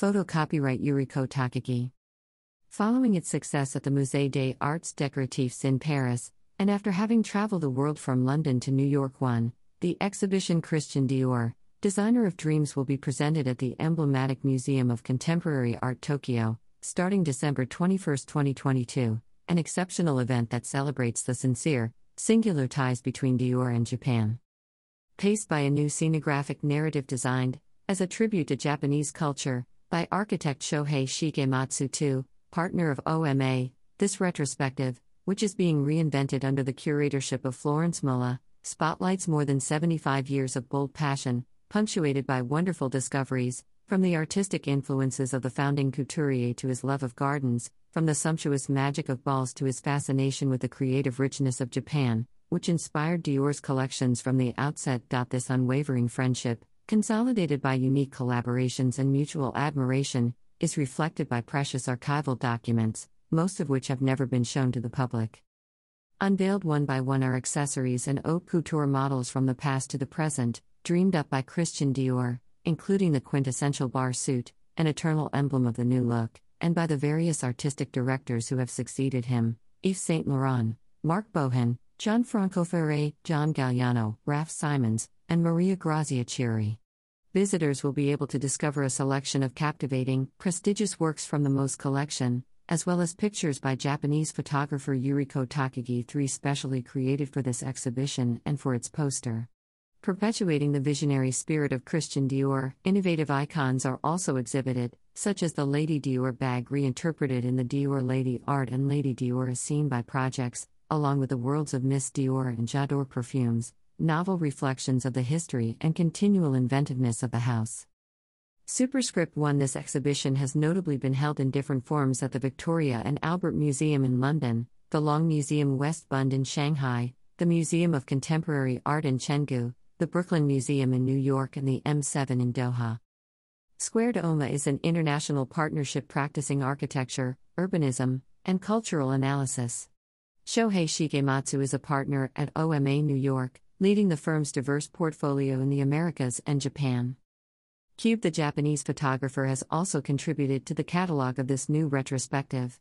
Photo copyright Yuriko Takagi. Following its success at the Musée des Arts Décoratifs in Paris, and after having traveled the world from London to New York 1, the exhibition Christian Dior, Designer of Dreams will be presented at the emblematic Museum of Contemporary Art Tokyo, starting December 21, 2022, an exceptional event that celebrates the sincere, singular ties between Dior and Japan. Paced by a new scenographic narrative designed, as a tribute to Japanese culture, by architect Shohei Shigematsu II, partner of OMA, this retrospective, which is being reinvented under the curatorship of Florence Müller, spotlights more than 75 years of bold passion, punctuated by wonderful discoveries, from the artistic influences of the founding couturier to his love of gardens, from the sumptuous magic of balls to his fascination with the creative richness of Japan, which inspired Dior's collections from the outset. This unwavering friendship, consolidated by unique collaborations and mutual admiration, is reflected by precious archival documents, most of which have never been shown to the public. Unveiled one by one are accessories and haute couture models from the past to the present, dreamed up by Christian Dior, including the quintessential bar suit, an eternal emblem of the new look, and by the various artistic directors who have succeeded him Yves Saint Laurent, Marc Bohan, Gianfranco Ferré, John Galliano, Raf Simons, and Maria Grazia Chiuri. Visitors will be able to discover a selection of captivating, prestigious works from the MOT collection, as well as pictures by Japanese photographer Yuriko Takagi, three specially created for this exhibition and for its poster. Perpetuating the visionary spirit of Christian Dior, innovative icons are also exhibited, such as the Lady Dior bag reinterpreted in the Dior Lady Art and Lady Dior as seen by projects, along with the worlds of Miss Dior and J'adore perfumes, novel reflections of the history and continual inventiveness of the house. Superscript 1 This exhibition has notably been held in different forms at the Victoria and Albert Museum in London, the Long Museum West Bund in Shanghai, the Museum of Contemporary Art in Chengdu, the Brooklyn Museum in New York, and the M7 in Doha. Squared OMA is an international partnership practicing architecture, urbanism, and cultural analysis. Shohei Shigematsu is a partner at OMA New York, leading the firm's diverse portfolio in the Americas and Japan. Cube, the Japanese photographer, has also contributed to the catalog of this new retrospective.